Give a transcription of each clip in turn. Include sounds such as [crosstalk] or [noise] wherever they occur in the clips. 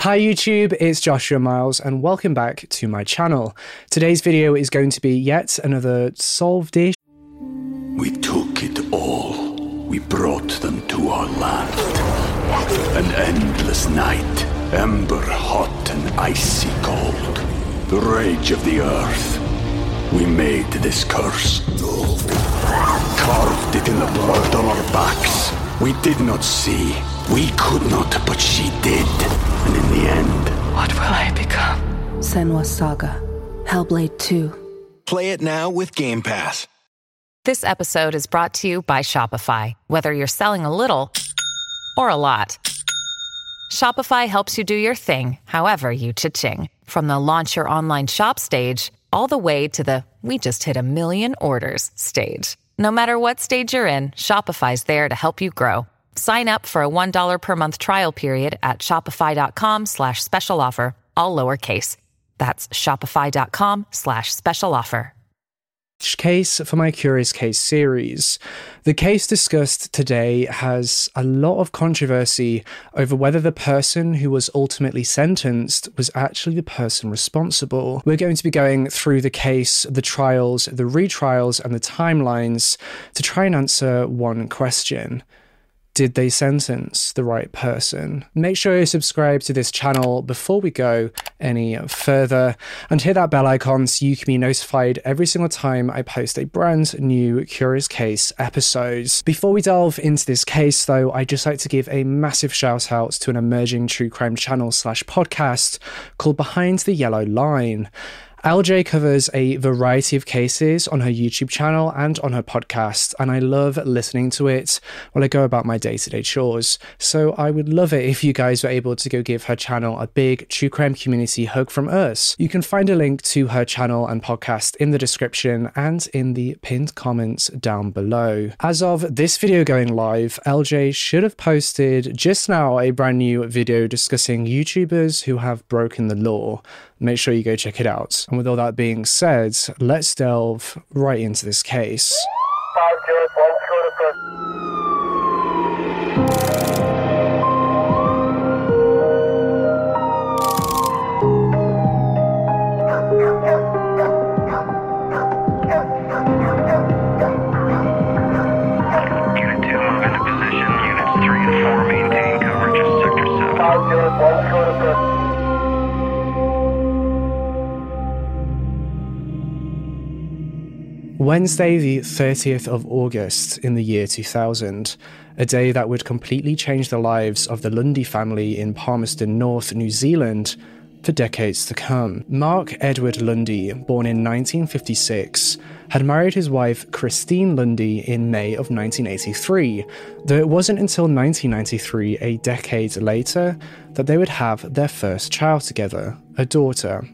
Hi YouTube, it's Joshua Miles and welcome back to my channel. Today's video is going to be yet another solved-ish we took it all. We brought them to our land. An endless night, ember hot and icy cold. The rage of the earth. We made this curse. Carved it in the blood on our backs. We did not see. We could not, but she did. And in the end, What will I become? Senua's Saga. Hellblade 2. Play it now with Game Pass. This episode is brought to you by Shopify. Whether you're selling a little or a lot, Shopify helps you do your thing, however you cha-ching. From the launch your online shop stage, all the way to the we just hit a million orders stage. No matter what stage you're in, Shopify's there to help you grow. Sign up for a $1 per month trial period at shopify.com slash special offer, all lowercase. That's shopify.com slash special offer. case for my Curious Case series. The case discussed today has a lot of controversy over whether the person who was ultimately sentenced was actually the person responsible. We're going to be going through the case, the trials, the retrials, and the timelines to try and answer one question. Did they sentence the right person? Make sure you subscribe to this channel before we go any further and hit that bell icon so you can be notified every single time I post a brand new Curious Case episode. Before we delve into this case, though, I'd just like to give a massive shout out to an emerging true crime channel slash podcast called Behind the Yellow Line. LJ covers a variety of cases on her YouTube channel and on her podcast, and I love listening to it while I go about my day to day chores. So I would love it if you guys were able to go give her channel a big true crime community hug from us. You can find a link to her channel and podcast in the description and in the pinned comments down below. As of this video going live, LJ should have posted just now a brand new video discussing YouTubers who have broken the law make sure you go check it out. And with all that being said, let's delve right into this case. Wednesday, the 30th of August in the year 2000, a day that would completely change the lives of the Lundy family in Palmerston North, New Zealand, for decades to come. Mark Edward Lundy, born in 1956, had married his wife Christine Lundy in May of 1983, though it wasn't until 1993, a decade later, that they would have their first child together, a daughter.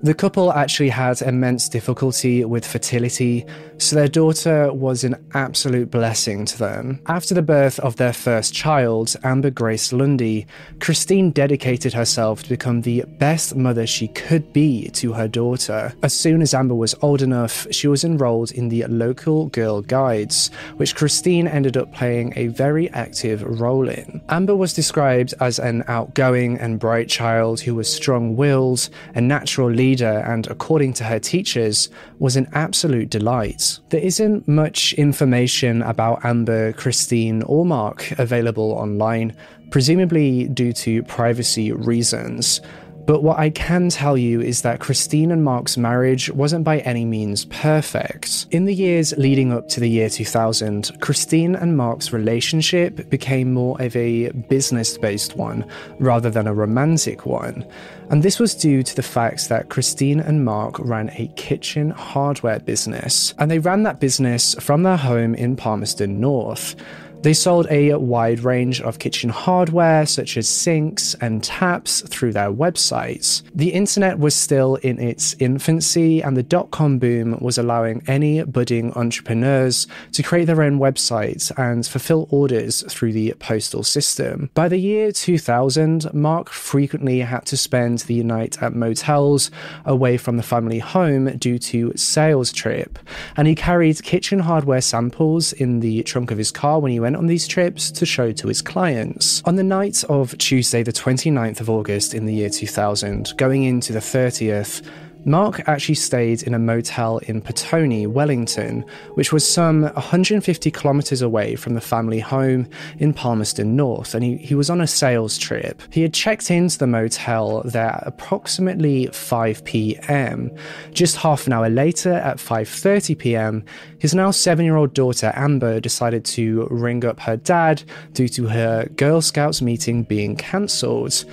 The couple actually had immense difficulty with fertility, so their daughter was an absolute blessing to them. After the birth of their first child, Amber Grace Lundy, Christine dedicated herself to become the best mother she could be to her daughter. As soon as Amber was old enough, she was enrolled in the local Girl Guides, which Christine ended up playing a very active role in. Amber was described as an outgoing and bright child who was strong willed, a natural leader leader and, according to her teachers, was an absolute delight. There isn't much information about Amber, Christine, or Mark available online, presumably due to privacy reasons. But what I can tell you is that Christine and Mark's marriage wasn't by any means perfect. In the years leading up to the year 2000, Christine and Mark's relationship became more of a business based one rather than a romantic one. And this was due to the fact that Christine and Mark ran a kitchen hardware business, and they ran that business from their home in Palmerston North. They sold a wide range of kitchen hardware, such as sinks and taps, through their websites. The internet was still in its infancy, and the dot com boom was allowing any budding entrepreneurs to create their own websites and fulfill orders through the postal system. By the year 2000, Mark frequently had to spend the night at motels away from the family home due to sales trip, and he carried kitchen hardware samples in the trunk of his car when he went on these trips to show to his clients. On the night of Tuesday, the 29th of August in the year 2000, going into the 30th, Mark actually stayed in a motel in Petone, Wellington, which was some 150 kilometres away from the family home in Palmerston North, and he, he was on a sales trip. He had checked into the motel there at approximately 5 pm. Just half an hour later, at 5:30 pm, his now seven-year-old daughter Amber decided to ring up her dad due to her Girl Scouts meeting being cancelled.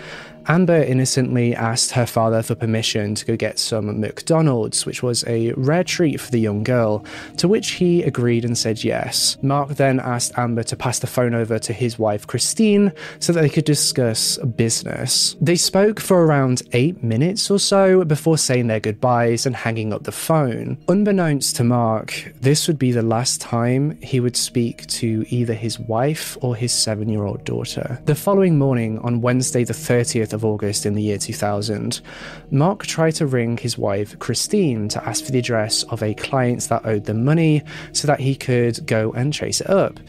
Amber innocently asked her father for permission to go get some McDonald's, which was a rare treat for the young girl, to which he agreed and said yes. Mark then asked Amber to pass the phone over to his wife Christine so that they could discuss business. They spoke for around eight minutes or so before saying their goodbyes and hanging up the phone. Unbeknownst to Mark, this would be the last time he would speak to either his wife or his seven year old daughter. The following morning, on Wednesday, the 30th of August in the year 2000, Mark tried to ring his wife Christine to ask for the address of a client that owed them money so that he could go and chase it up.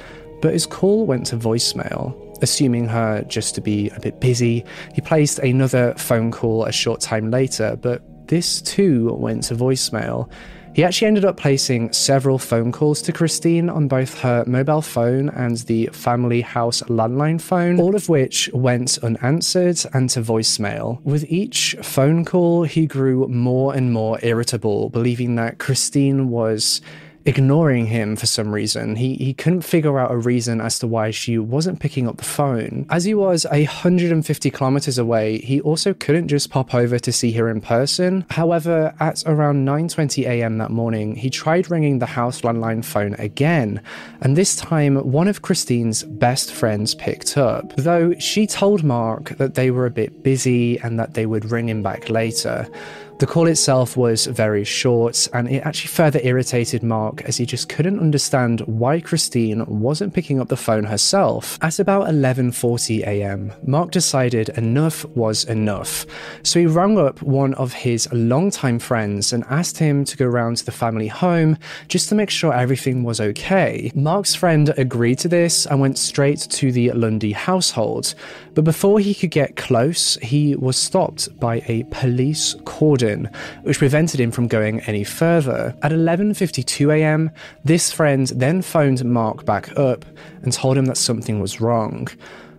But his call went to voicemail. Assuming her just to be a bit busy, he placed another phone call a short time later, but this too went to voicemail. He actually ended up placing several phone calls to Christine on both her mobile phone and the family house landline phone, all of which went unanswered and to voicemail. With each phone call, he grew more and more irritable, believing that Christine was ignoring him for some reason. He he couldn't figure out a reason as to why she wasn't picking up the phone. As he was 150 kilometers away, he also couldn't just pop over to see her in person. However, at around 9:20 a.m. that morning, he tried ringing the house landline phone again, and this time one of Christine's best friends picked up. Though she told Mark that they were a bit busy and that they would ring him back later. The call itself was very short, and it actually further irritated Mark as he just couldn't understand why Christine wasn't picking up the phone herself. At about 11:40 a.m., Mark decided enough was enough, so he rang up one of his longtime friends and asked him to go round to the family home just to make sure everything was okay. Mark's friend agreed to this and went straight to the Lundy household, but before he could get close, he was stopped by a police cordon which prevented him from going any further. At 11:52 a.m., this friend then phoned Mark back up and told him that something was wrong.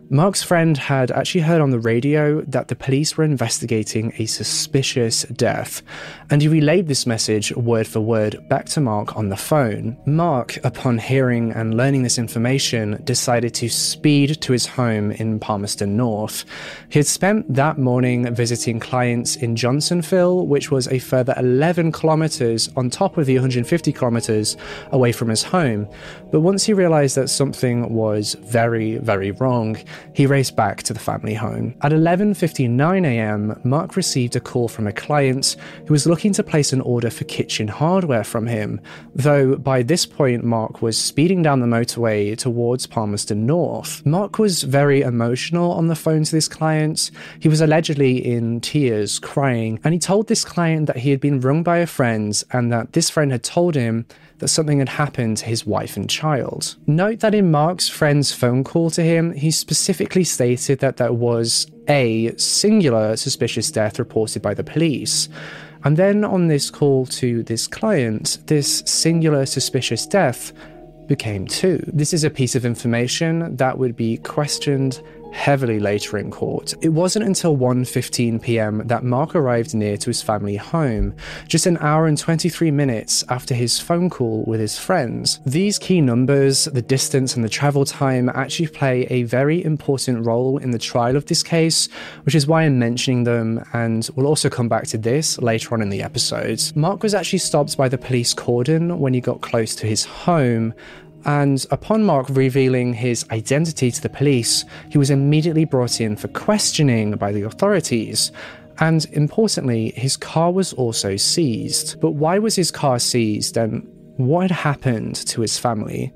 Mark's friend had actually heard on the radio that the police were investigating a suspicious death, and he relayed this message word for word back to Mark on the phone. Mark, upon hearing and learning this information, decided to speed to his home in Palmerston North. He had spent that morning visiting clients in Johnsonville, which was a further 11 kilometers on top of the 150 kilometers away from his home. But once he realized that something was very, very wrong, he raced back to the family home. At 11:59 a.m., Mark received a call from a client who was looking to place an order for kitchen hardware from him, though by this point Mark was speeding down the motorway towards Palmerston North. Mark was very emotional on the phone to this client. He was allegedly in tears, crying, and he told this client that he had been rung by a friend and that this friend had told him that something had happened to his wife and child. Note that in Mark's friend's phone call to him, he specifically stated that there was a singular suspicious death reported by the police. And then on this call to this client, this singular suspicious death became two. This is a piece of information that would be questioned heavily later in court. It wasn't until 1:15 p.m. that Mark arrived near to his family home, just an hour and 23 minutes after his phone call with his friends. These key numbers, the distance and the travel time actually play a very important role in the trial of this case, which is why I'm mentioning them and we'll also come back to this later on in the episode. Mark was actually stopped by the police cordon when he got close to his home and upon Mark revealing his identity to the police, he was immediately brought in for questioning by the authorities. And importantly, his car was also seized. But why was his car seized and what had happened to his family?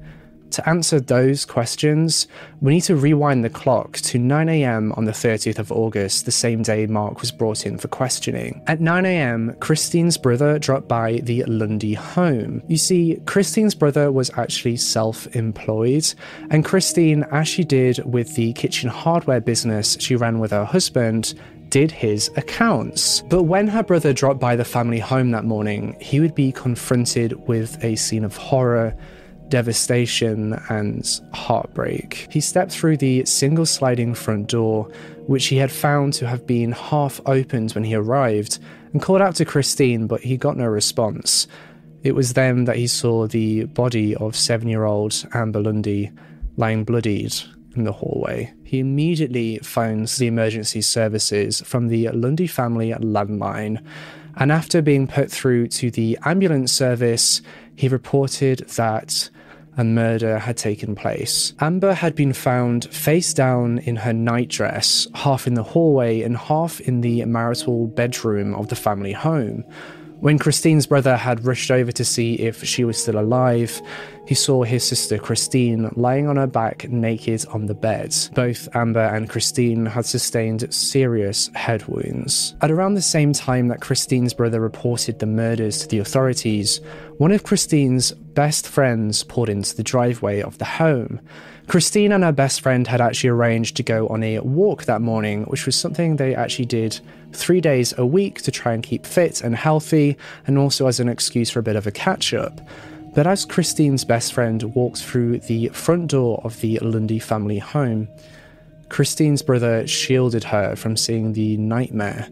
To answer those questions, we need to rewind the clock to 9am on the 30th of August, the same day Mark was brought in for questioning. At 9am, Christine's brother dropped by the Lundy home. You see, Christine's brother was actually self employed, and Christine, as she did with the kitchen hardware business she ran with her husband, did his accounts. But when her brother dropped by the family home that morning, he would be confronted with a scene of horror devastation and heartbreak. He stepped through the single sliding front door, which he had found to have been half opened when he arrived, and called out to Christine, but he got no response. It was then that he saw the body of seven year old Amber Lundy lying bloodied in the hallway. He immediately phones the emergency services from the Lundy family landline, and after being put through to the ambulance service, he reported that a murder had taken place. Amber had been found face down in her nightdress, half in the hallway and half in the marital bedroom of the family home. When Christine's brother had rushed over to see if she was still alive, he saw his sister Christine lying on her back naked on the bed. Both Amber and Christine had sustained serious head wounds. At around the same time that Christine's brother reported the murders to the authorities, one of Christine's best friends pulled into the driveway of the home. Christine and her best friend had actually arranged to go on a walk that morning, which was something they actually did three days a week to try and keep fit and healthy, and also as an excuse for a bit of a catch up. But as Christine's best friend walked through the front door of the Lundy family home, Christine's brother shielded her from seeing the nightmare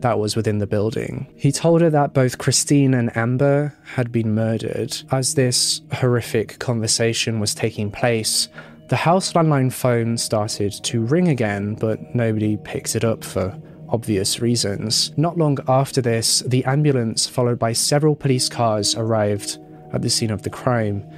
that was within the building. He told her that both Christine and Amber had been murdered. As this horrific conversation was taking place, the house landline phone started to ring again, but nobody picked it up for obvious reasons. Not long after this, the ambulance, followed by several police cars, arrived at the scene of the crime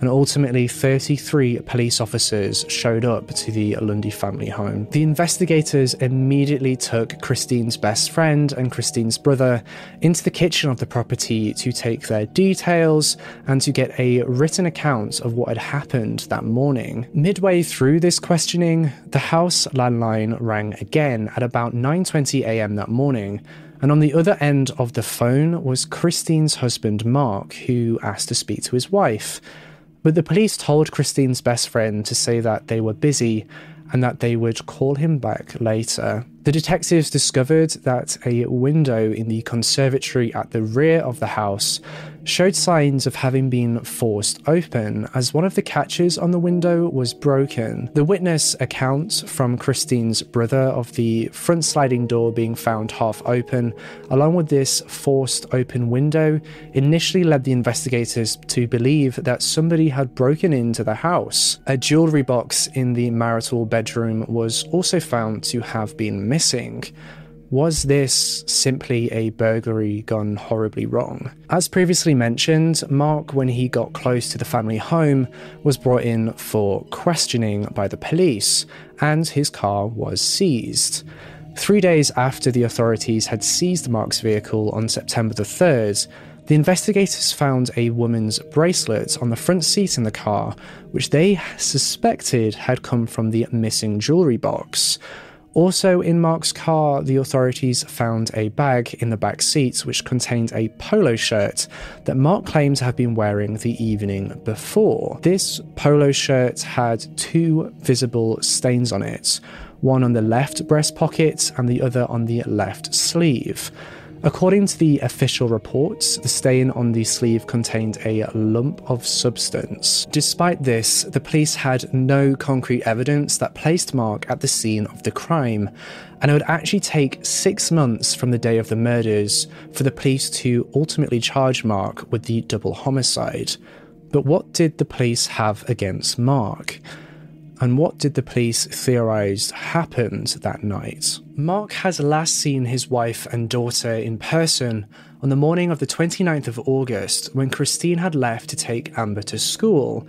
and ultimately 33 police officers showed up to the Lundy family home. The investigators immediately took Christine's best friend and Christine's brother into the kitchen of the property to take their details and to get a written account of what had happened that morning. Midway through this questioning, the house landline rang again at about 9:20 a.m. that morning. And on the other end of the phone was Christine's husband, Mark, who asked to speak to his wife. But the police told Christine's best friend to say that they were busy and that they would call him back later. The detectives discovered that a window in the conservatory at the rear of the house showed signs of having been forced open, as one of the catches on the window was broken. The witness account from Christine's brother of the front sliding door being found half open, along with this forced open window, initially led the investigators to believe that somebody had broken into the house. A jewellery box in the marital bedroom was also found to have been missing. Was this simply a burglary gone horribly wrong? As previously mentioned, Mark, when he got close to the family home, was brought in for questioning by the police, and his car was seized. Three days after the authorities had seized Mark's vehicle on September the 3rd, the investigators found a woman's bracelet on the front seat in the car, which they suspected had come from the missing jewellery box. Also, in Mark's car, the authorities found a bag in the back seat which contained a polo shirt that Mark claimed to have been wearing the evening before. This polo shirt had two visible stains on it one on the left breast pocket and the other on the left sleeve. According to the official reports, the stain on the sleeve contained a lump of substance. Despite this, the police had no concrete evidence that placed Mark at the scene of the crime, and it would actually take six months from the day of the murders for the police to ultimately charge Mark with the double homicide. But what did the police have against Mark? And what did the police theorize happened that night? Mark has last seen his wife and daughter in person on the morning of the 29th of August when Christine had left to take Amber to school,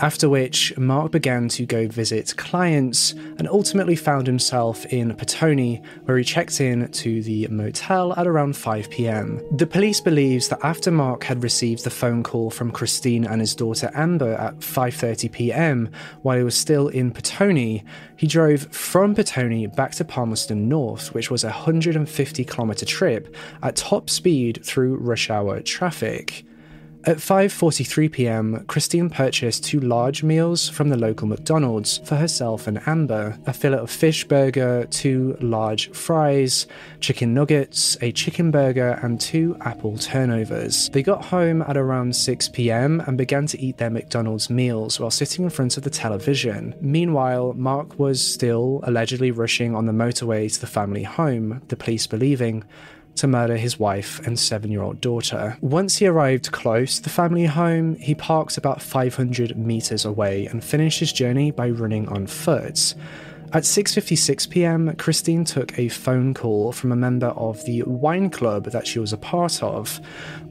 after which Mark began to go visit clients and ultimately found himself in Petone, where he checked in to the motel at around 5 pm. The police believes that after Mark had received the phone call from Christine and his daughter Amber at 5:30 pm while he was still in Petone, he drove from Petone back to Palmerston North, which was a 150 kilometer trip at top speed through rush hour traffic. At 5:43 p.m., Christine purchased two large meals from the local McDonald's for herself and Amber: a fillet of fish burger, two large fries, chicken nuggets, a chicken burger, and two apple turnovers. They got home at around 6 p.m. and began to eat their McDonald's meals while sitting in front of the television. Meanwhile, Mark was still allegedly rushing on the motorway to the family home, the police believing to murder his wife and seven year old daughter. Once he arrived close to the family home, he parked about 500 meters away and finished his journey by running on foot. At 6:56 p.m., Christine took a phone call from a member of the wine club that she was a part of.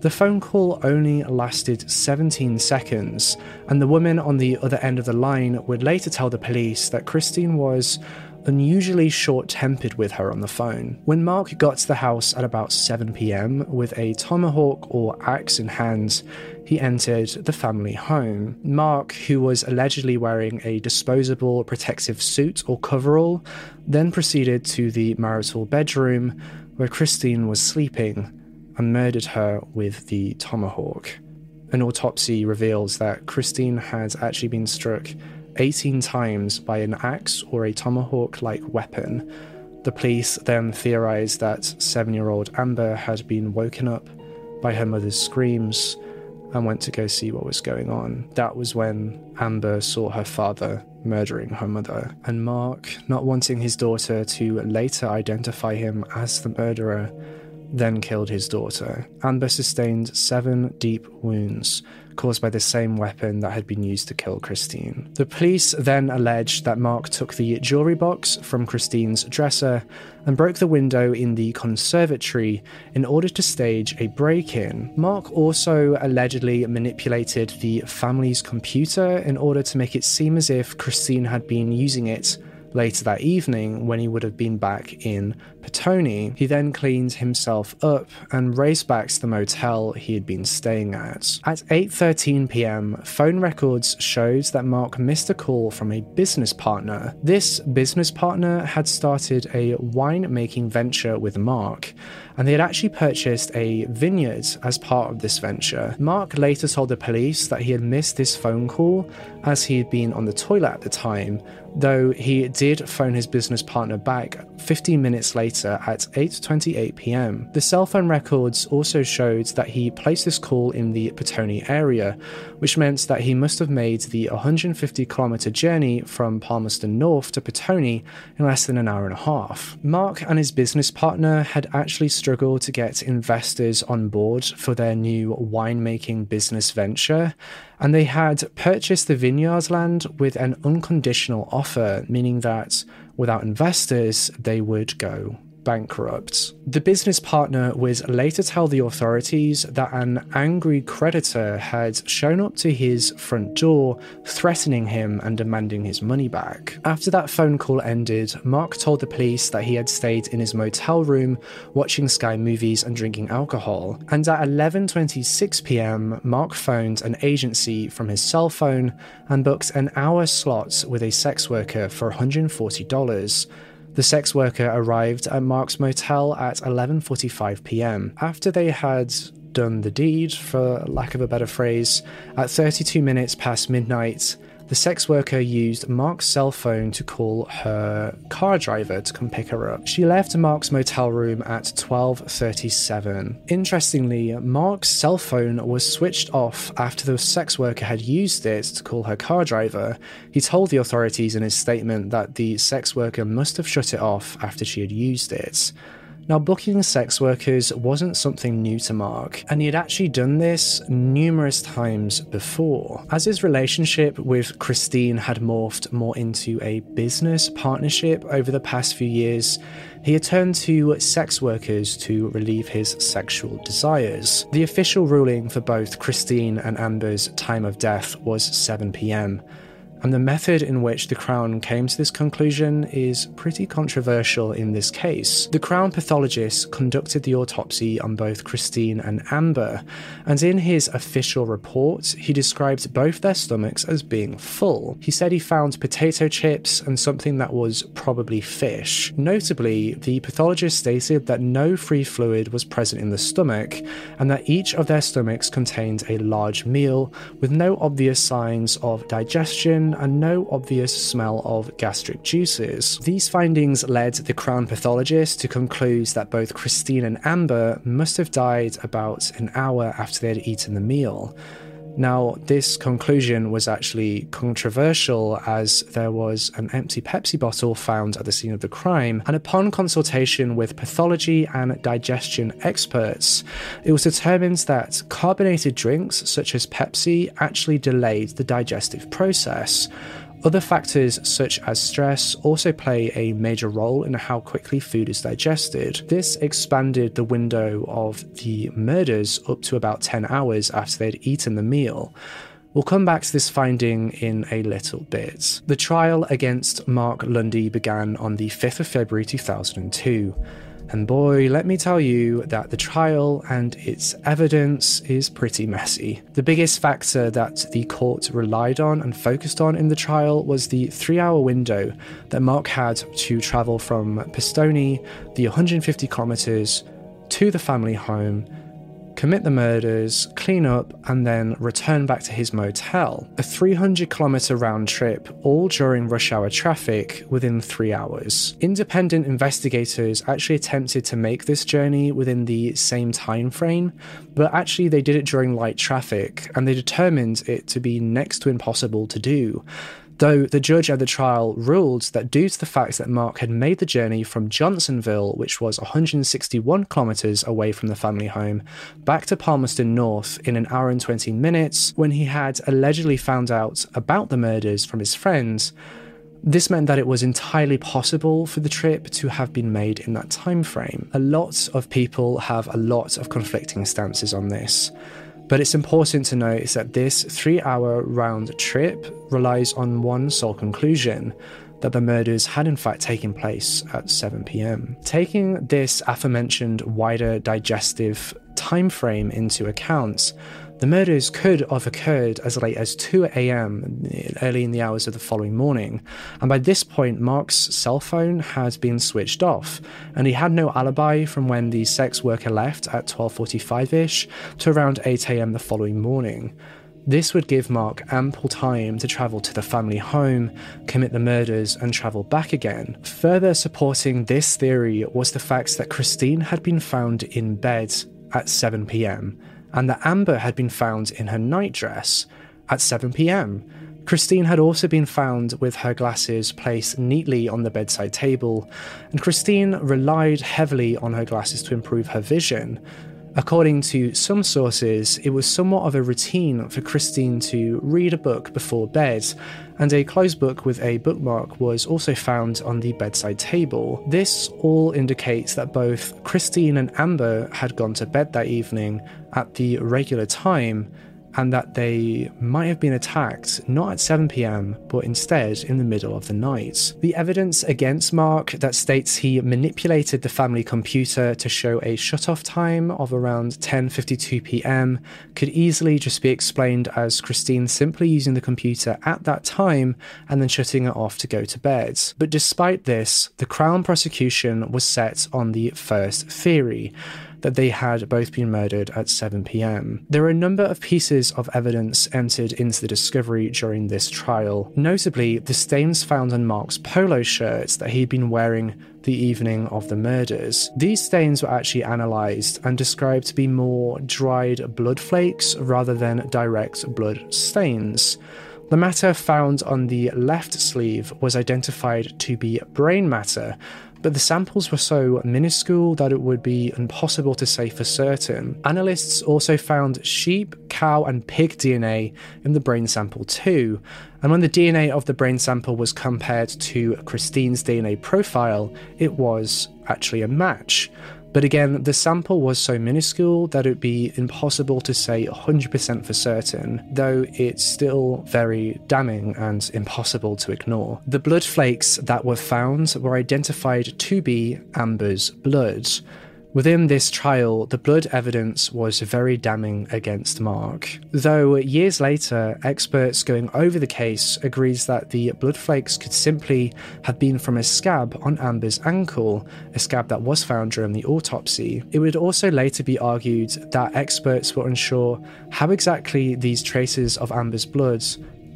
The phone call only lasted 17 seconds, and the woman on the other end of the line would later tell the police that Christine was unusually short tempered with her on the phone. When Mark got to the house at about 7 pm with a tomahawk or axe in hand, he entered the family home. Mark, who was allegedly wearing a disposable protective suit or coverall, then proceeded to the marital bedroom where Christine was sleeping and murdered her with the tomahawk. An autopsy reveals that Christine had actually been struck 18 times by an axe or a tomahawk like weapon. The police then theorized that seven year old Amber had been woken up by her mother's screams and went to go see what was going on. That was when Amber saw her father murdering her mother, and Mark, not wanting his daughter to later identify him as the murderer, then killed his daughter. Amber sustained seven deep wounds caused by the same weapon that had been used to kill Christine. The police then alleged that Mark took the jewelry box from Christine's dresser and broke the window in the conservatory in order to stage a break in. Mark also allegedly manipulated the family's computer in order to make it seem as if Christine had been using it later that evening when he would have been back in Petone. He then cleans himself up and raced back to the motel he had been staying at. At 8:13 p.m., phone records showed that Mark missed a call from a business partner. This business partner had started a wine-making venture with Mark, and they had actually purchased a vineyard as part of this venture. Mark later told the police that he had missed this phone call as he had been on the toilet at the time, though he did phone his business partner back 15 minutes later at 8:28 p.m. The cell phone records also showed that he placed this call in the Petone area, which meant that he must have made the 150 kilometer journey from Palmerston North to Petone in less than an hour and a half. Mark and his business partner had actually struggled to get investors on board for their new winemaking business venture, and they had purchased the vineyard's land with an unconditional offer, meaning that without investors, they would go bankrupt. The business partner would later tell the authorities that an angry creditor had shown up to his front door, threatening him and demanding his money back. After that phone call ended, Mark told the police that he had stayed in his motel room watching Sky movies and drinking alcohol. And at 11:26 p.m., Mark phoned an agency from his cell phone and booked an hour slot with a sex worker for $140. The sex worker arrived at Mark's motel at 11:45 p.m. After they had done the deed, for lack of a better phrase, at 32 minutes past midnight, the sex worker used Mark's cell phone to call her car driver to come pick her up. She left Mark's motel room at 12:37. Interestingly, Mark's cell phone was switched off after the sex worker had used it to call her car driver. He told the authorities in his statement that the sex worker must have shut it off after she had used it. Now, booking sex workers wasn't something new to Mark, and he had actually done this numerous times before. As his relationship with Christine had morphed more into a business partnership over the past few years, he had turned to sex workers to relieve his sexual desires. The official ruling for both Christine and Amber's time of death was 7 pm and the method in which the Crown came to this conclusion is pretty controversial in this case. The Crown pathologist conducted the autopsy on both Christine and Amber, and in his official report, he described both their stomachs as being full. He said he found potato chips and something that was probably fish. Notably, the pathologist stated that no free fluid was present in the stomach, and that each of their stomachs contained a large meal with no obvious signs of digestion and no obvious smell of gastric juices. These findings led the Crown pathologist to conclude that both Christine and Amber must have died about an hour after they had eaten the meal. Now, this conclusion was actually controversial as there was an empty Pepsi bottle found at the scene of the crime, and upon consultation with pathology and digestion experts, it was determined that carbonated drinks such as Pepsi actually delayed the digestive process. Other factors, such as stress, also play a major role in how quickly food is digested. This expanded the window of the murders up to about 10 hours after they'd eaten the meal. We'll come back to this finding in a little bit. The trial against Mark Lundy began on the 5th of February 2002. And boy, let me tell you that the trial and its evidence is pretty messy. The biggest factor that the court relied on and focused on in the trial was the three hour window that Mark had to travel from Petone, the 150 kilometres, to the family home commit the murders, clean up, and then return back to his motel. A 300 kilometer round trip, all during rush hour traffic, within three hours. Independent investigators actually attempted to make this journey within the same time frame, but actually they did it during light traffic, and they determined it to be next to impossible to do though the judge at the trial ruled that due to the fact that Mark had made the journey from Johnsonville, which was 161 kilometres away from the family home, back to Palmerston North in an hour and 20 minutes, when he had allegedly found out about the murders from his friends, this meant that it was entirely possible for the trip to have been made in that time frame. A lot of people have a lot of conflicting stances on this. But it's important to note that this three hour round trip relies on one sole conclusion that the murders had in fact taken place at 7 pm. Taking this aforementioned wider digestive time frame into account, the murders could have occurred as late as 2 a.m., early in the hours of the following morning, and by this point, Mark's cell phone had been switched off, and he had no alibi from when the sex worker left at 12:45ish to around 8 a.m. the following morning. This would give Mark ample time to travel to the family home, commit the murders, and travel back again. Further supporting this theory was the fact that Christine had been found in bed at 7 pm and that Amber had been found in her nightdress at 7 pm. Christine had also been found with her glasses placed neatly on the bedside table, and Christine relied heavily on her glasses to improve her vision. According to some sources, it was somewhat of a routine for Christine to read a book before bed, and a closed book with a bookmark was also found on the bedside table. This all indicates that both Christine and Amber had gone to bed that evening at the regular time and that they might have been attacked not at 7 pm, but instead in the middle of the night. The evidence against Mark that states he manipulated the family computer to show a shut-off time of around 10:52 pm could easily just be explained as Christine simply using the computer at that time and then shutting it off to go to bed. But despite this, the Crown prosecution was set on the first theory that they had both been murdered at 7 pm. There are a number of pieces of evidence entered into the discovery during this trial, notably the stains found on Mark's polo shirts that he'd been wearing the evening of the murders. These stains were actually analysed and described to be more dried blood flakes rather than direct blood stains. The matter found on the left sleeve was identified to be brain matter, but the samples were so minuscule that it would be impossible to say for certain. Analysts also found sheep, cow, and pig DNA in the brain sample too, and when the DNA of the brain sample was compared to Christine's DNA profile, it was actually a match. But again, the sample was so minuscule that it would be impossible to say 100% for certain, though it's still very damning and impossible to ignore. The blood flakes that were found were identified to be Amber's blood. Within this trial, the blood evidence was very damning against Mark. Though years later, experts going over the case agrees that the blood flakes could simply have been from a scab on Amber's ankle, a scab that was found during the autopsy. It would also later be argued that experts were unsure how exactly these traces of Amber's blood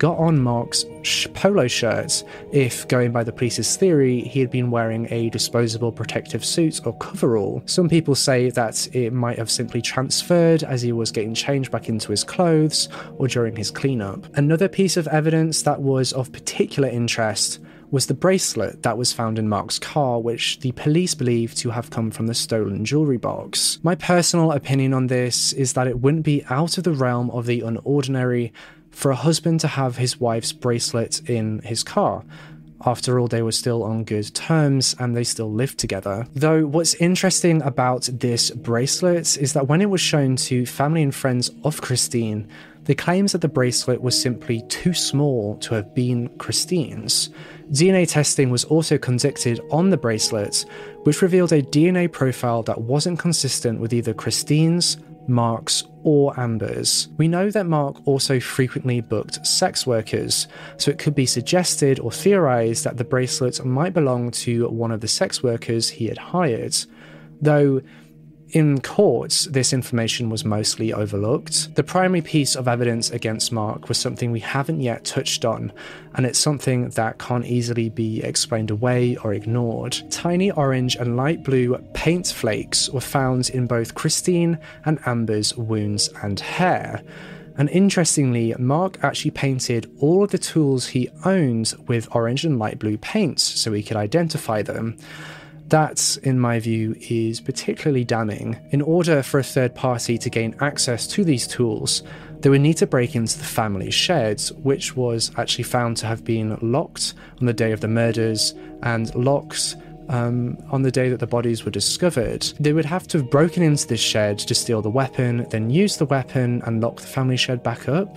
got on Mark's sh- polo shirt if, going by the police's theory, he had been wearing a disposable protective suit or coverall. Some people say that it might have simply transferred as he was getting changed back into his clothes or during his cleanup. Another piece of evidence that was of particular interest was the bracelet that was found in Mark's car, which the police believe to have come from the stolen jewellery box. My personal opinion on this is that it wouldn't be out of the realm of the unordinary for a husband to have his wife's bracelet in his car. After all, they were still on good terms and they still lived together. Though, what's interesting about this bracelet is that when it was shown to family and friends of Christine, they claims that the bracelet was simply too small to have been Christine's. DNA testing was also conducted on the bracelet, which revealed a DNA profile that wasn't consistent with either Christine's, Mark's, or Amber's. We know that Mark also frequently booked sex workers, so it could be suggested or theorized that the bracelet might belong to one of the sex workers he had hired. Though in court, this information was mostly overlooked. The primary piece of evidence against Mark was something we haven't yet touched on, and it's something that can't easily be explained away or ignored. Tiny orange and light blue paint flakes were found in both Christine and Amber's wounds and hair. And interestingly, Mark actually painted all of the tools he owned with orange and light blue paints so he could identify them. That, in my view, is particularly damning. In order for a third party to gain access to these tools, they would need to break into the family's sheds, which was actually found to have been locked on the day of the murders and locked um, on the day that the bodies were discovered. They would have to have broken into this shed to steal the weapon, then use the weapon and lock the family shed back up.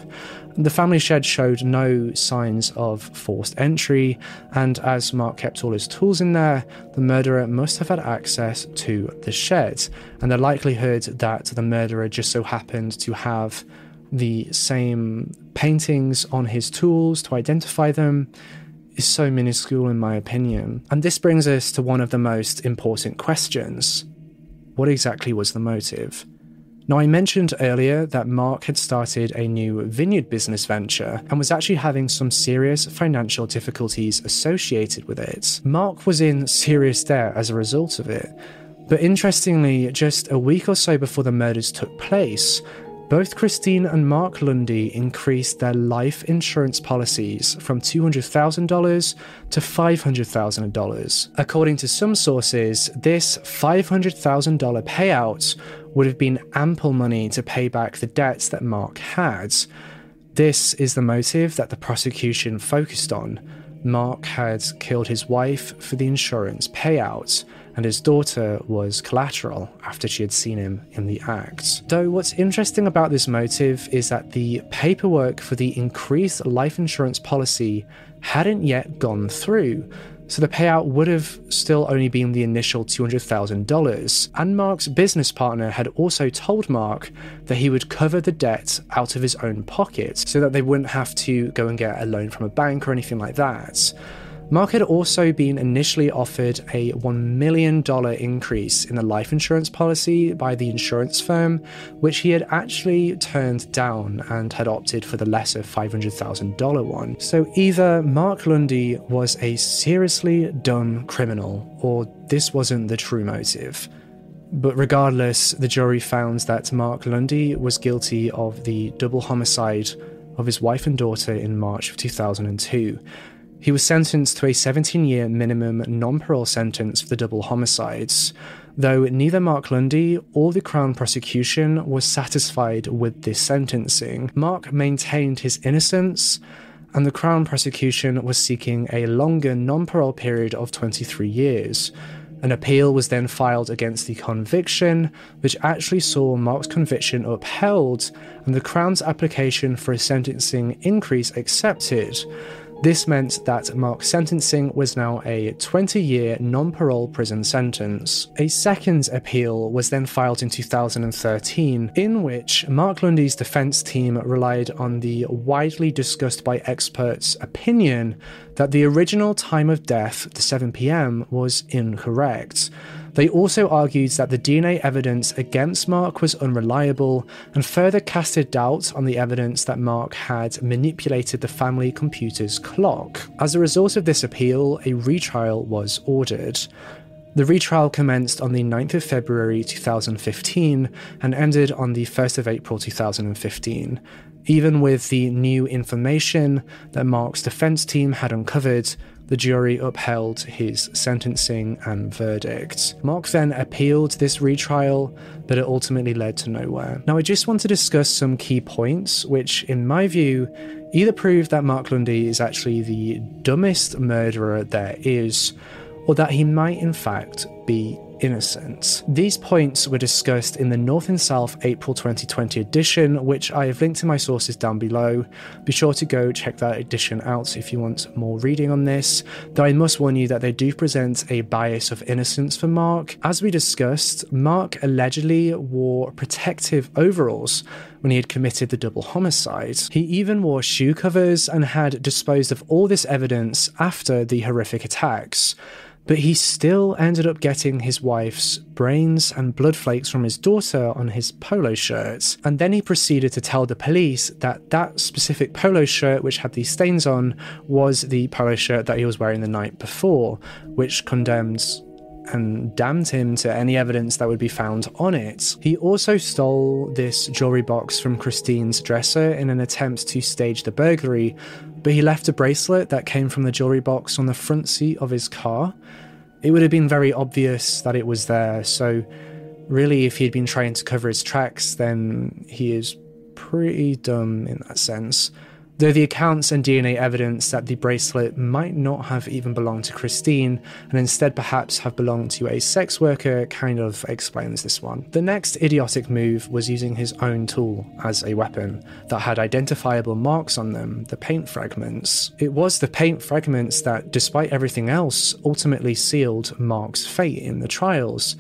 The family shed showed no signs of forced entry, and as Mark kept all his tools in there, the murderer must have had access to the shed. And the likelihood that the murderer just so happened to have the same paintings on his tools to identify them is so minuscule, in my opinion. And this brings us to one of the most important questions What exactly was the motive? Now, I mentioned earlier that Mark had started a new vineyard business venture and was actually having some serious financial difficulties associated with it. Mark was in serious debt as a result of it. But interestingly, just a week or so before the murders took place, both Christine and Mark Lundy increased their life insurance policies from $200,000 to $500,000. According to some sources, this $500,000 payout would have been ample money to pay back the debts that Mark had. This is the motive that the prosecution focused on. Mark had killed his wife for the insurance payout and his daughter was collateral after she had seen him in the act. Though what's interesting about this motive is that the paperwork for the increased life insurance policy hadn't yet gone through, so the payout would have still only been the initial $200,000. And Mark's business partner had also told Mark that he would cover the debt out of his own pocket so that they wouldn't have to go and get a loan from a bank or anything like that. Mark had also been initially offered a $1 million increase in the life insurance policy by the insurance firm, which he had actually turned down and had opted for the lesser $500,000 one. So either Mark Lundy was a seriously dumb criminal, or this wasn't the true motive. But regardless, the jury found that Mark Lundy was guilty of the double homicide of his wife and daughter in March of 2002 he was sentenced to a 17 year minimum non parole sentence for the double homicides, though neither Mark Lundy or the Crown prosecution was satisfied with this sentencing. Mark maintained his innocence, and the Crown prosecution was seeking a longer non parole period of 23 years. An appeal was then filed against the conviction, which actually saw Mark's conviction upheld and the Crown's application for a sentencing increase accepted. This meant that Mark's sentencing was now a 20 year non parole prison sentence. A second appeal was then filed in 2013, in which Mark Lundy's defense team relied on the widely discussed by experts opinion that the original time of death, the 7 pm, was incorrect. They also argued that the DNA evidence against Mark was unreliable and further casted doubt on the evidence that Mark had manipulated the family computer's clock. As a result of this appeal, a retrial was ordered. The retrial commenced on the 9th of February 2015 and ended on the 1st of April 2015. Even with the new information that Mark's defense team had uncovered, the jury upheld his sentencing and verdict. Mark then appealed this retrial, but it ultimately led to nowhere. Now, I just want to discuss some key points, which, in my view, either prove that Mark Lundy is actually the dumbest murderer there is, or that he might, in fact, be innocent. These points were discussed in the North and South April 2020 edition, which I have linked to my sources down below. Be sure to go check that edition out if you want more reading on this, though I must warn you that they do present a bias of innocence for Mark. As we discussed, Mark allegedly wore protective overalls when he had committed the double homicide. He even wore shoe covers and had disposed of all this evidence after the horrific attacks but he still ended up getting his wife's brains and blood flakes from his daughter on his polo shirt. And then he proceeded to tell the police that that specific polo shirt, which had these stains on, was the polo shirt that he was wearing the night before, which condemns and damned him to any evidence that would be found on it. He also stole this jewelry box from Christine's dresser in an attempt to stage the burglary, but he left a bracelet that came from the jewelry box on the front seat of his car. It would have been very obvious that it was there, so really, if he'd been trying to cover his tracks, then he is pretty dumb in that sense though the accounts and DNA evidence that the bracelet might not have even belonged to Christine and instead perhaps have belonged to a sex worker kind of explains this one. The next idiotic move was using his own tool as a weapon that had identifiable marks on them, the paint fragments. It was the paint fragments that, despite everything else, ultimately sealed Mark's fate in the trials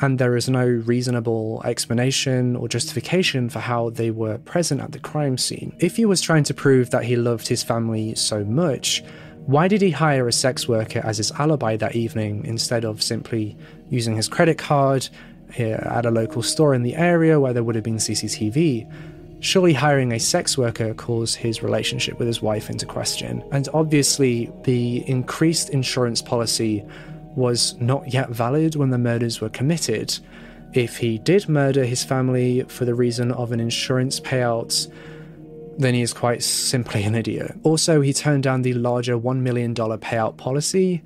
and there is no reasonable explanation or justification for how they were present at the crime scene. If he was trying to prove that he loved his family so much, why did he hire a sex worker as his alibi that evening instead of simply using his credit card eh, at a local store in the area where there would have been CCTV? Surely hiring a sex worker calls his relationship with his wife into question. And obviously, the increased insurance policy was not yet valid when the murders were committed. If he did murder his family for the reason of an insurance payout, then he is quite simply an idiot. Also, he turned down the larger $1 million payout policy.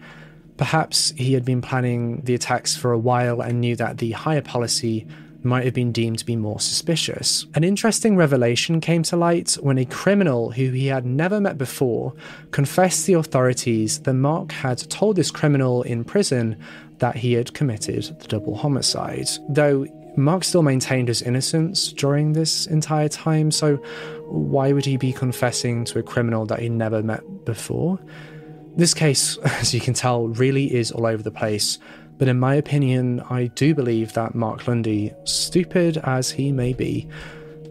Perhaps he had been planning the attacks for a while and knew that the higher policy might have been deemed to be more suspicious. An interesting revelation came to light when a criminal who he had never met before confessed to the authorities that Mark had told this criminal in prison that he had committed the double homicide. Though Mark still maintained his innocence during this entire time, so why would he be confessing to a criminal that he never met before? This case, [laughs] as you can tell, really is all over the place, but in my opinion, I do believe that Mark Lundy, stupid as he may be,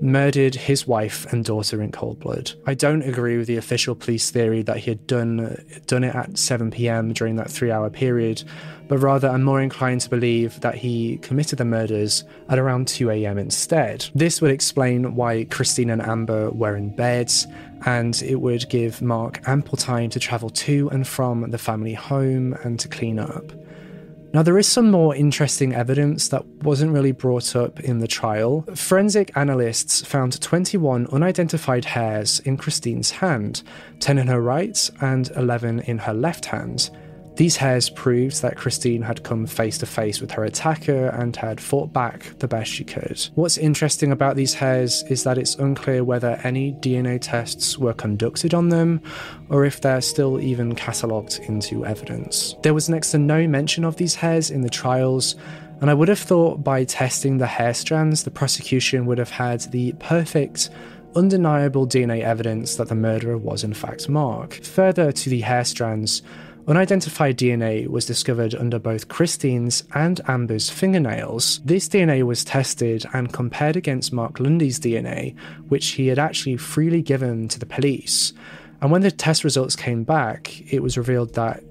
murdered his wife and daughter in cold blood. I don't agree with the official police theory that he had done done it at 7 p.m. during that 3-hour period, but rather I'm more inclined to believe that he committed the murders at around 2 a.m. instead. This would explain why Christine and Amber were in bed, and it would give Mark ample time to travel to and from the family home and to clean up. Now, there is some more interesting evidence that wasn't really brought up in the trial. Forensic analysts found 21 unidentified hairs in Christine's hand 10 in her right and 11 in her left hand. These hairs proved that Christine had come face to face with her attacker and had fought back the best she could. What's interesting about these hairs is that it's unclear whether any DNA tests were conducted on them or if they're still even catalogued into evidence. There was next to no mention of these hairs in the trials. And I would have thought by testing the hair strands, the prosecution would have had the perfect undeniable DNA evidence that the murderer was in fact Mark. Further to the hair strands, Unidentified DNA was discovered under both Christine's and Amber's fingernails. This DNA was tested and compared against Mark Lundy's DNA, which he had actually freely given to the police. And when the test results came back, it was revealed that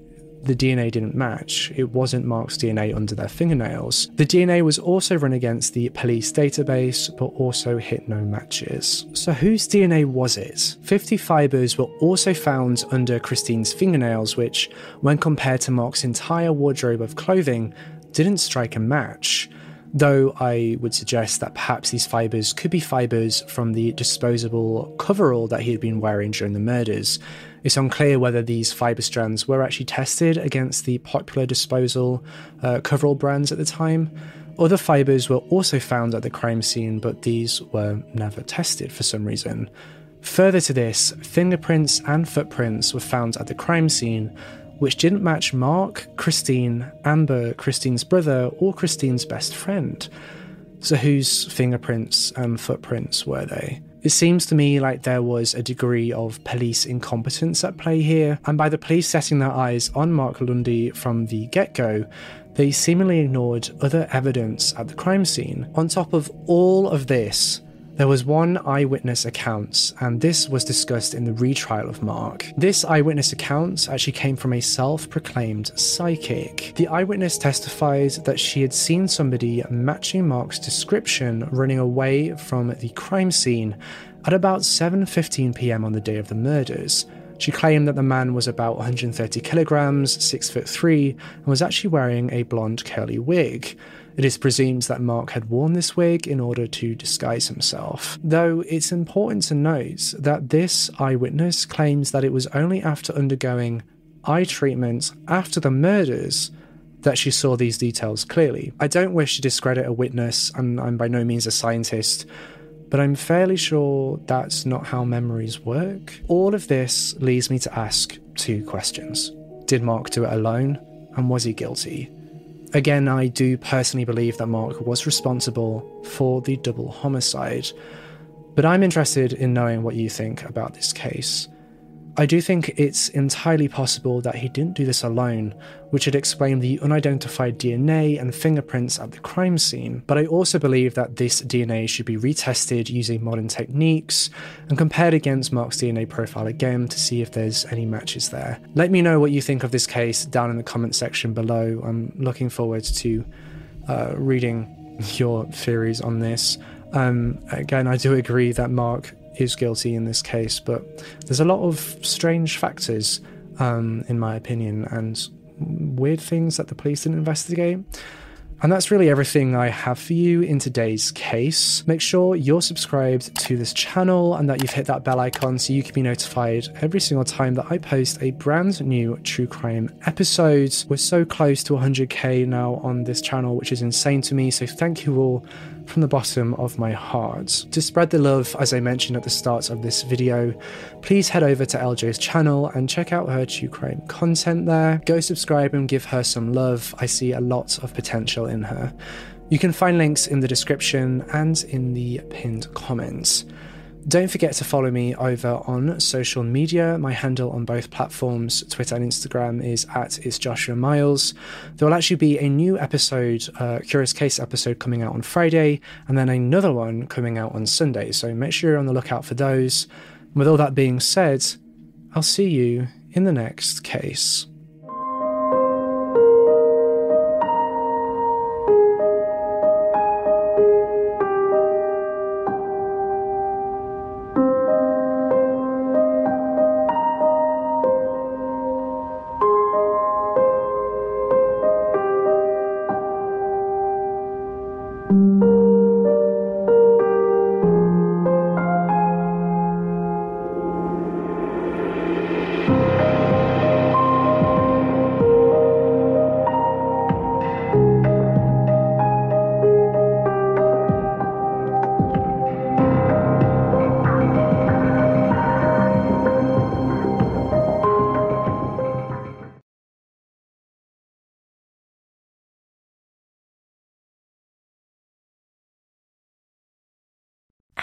the DNA didn't match. It wasn't Mark's DNA under their fingernails. The DNA was also run against the police database, but also hit no matches. So, whose DNA was it? 50 fibres were also found under Christine's fingernails, which, when compared to Mark's entire wardrobe of clothing, didn't strike a match. Though I would suggest that perhaps these fibres could be fibres from the disposable coverall that he had been wearing during the murders. It's unclear whether these fibre strands were actually tested against the popular disposal uh, coverall brands at the time. Other fibres were also found at the crime scene, but these were never tested for some reason. Further to this, fingerprints and footprints were found at the crime scene, which didn't match Mark, Christine, Amber, Christine's brother, or Christine's best friend. So, whose fingerprints and footprints were they? It seems to me like there was a degree of police incompetence at play here, and by the police setting their eyes on Mark Lundy from the get go, they seemingly ignored other evidence at the crime scene. On top of all of this, there was one eyewitness account, and this was discussed in the retrial of Mark. This eyewitness account actually came from a self proclaimed psychic. The eyewitness testified that she had seen somebody matching Mark's description running away from the crime scene at about 7:15 p.m. on the day of the murders. She claimed that the man was about 130 kilograms, 6 foot 3, and was actually wearing a blonde curly wig. It is presumed that Mark had worn this wig in order to disguise himself. Though it's important to note that this eyewitness claims that it was only after undergoing eye treatment after the murders that she saw these details clearly. I don't wish to discredit a witness, and I'm by no means a scientist, but I'm fairly sure that's not how memories work. All of this leads me to ask two questions Did Mark do it alone, and was he guilty? Again, I do personally believe that Mark was responsible for the double homicide, but I'm interested in knowing what you think about this case. I do think it's entirely possible that he didn't do this alone, which would explain the unidentified DNA and fingerprints at the crime scene, but I also believe that this DNA should be retested using modern techniques and compared against Mark's DNA profile again to see if there's any matches there. Let me know what you think of this case down in the comment section below. I'm looking forward to uh, reading [laughs] your theories on this. Um, again, I do agree that Mark is guilty in this case, but there's a lot of strange factors, um, in my opinion, and weird things that the police didn't investigate. And that's really everything I have for you in today's case. Make sure you're subscribed to this channel and that you've hit that bell icon so you can be notified every single time that I post a brand new true crime episode. We're so close to 100k now on this channel, which is insane to me. So thank you all from the bottom of my heart. To spread the love, as I mentioned at the start of this video, please head over to LJ's channel and check out her true crime content there. Go subscribe and give her some love. I see a lot of potential in her. You can find links in the description and in the pinned comments. Don't forget to follow me over on social media. My handle on both platforms, Twitter and Instagram, is at it's Joshua Miles. There will actually be a new episode, uh, Curious Case episode, coming out on Friday, and then another one coming out on Sunday. So make sure you're on the lookout for those. With all that being said, I'll see you in the next case.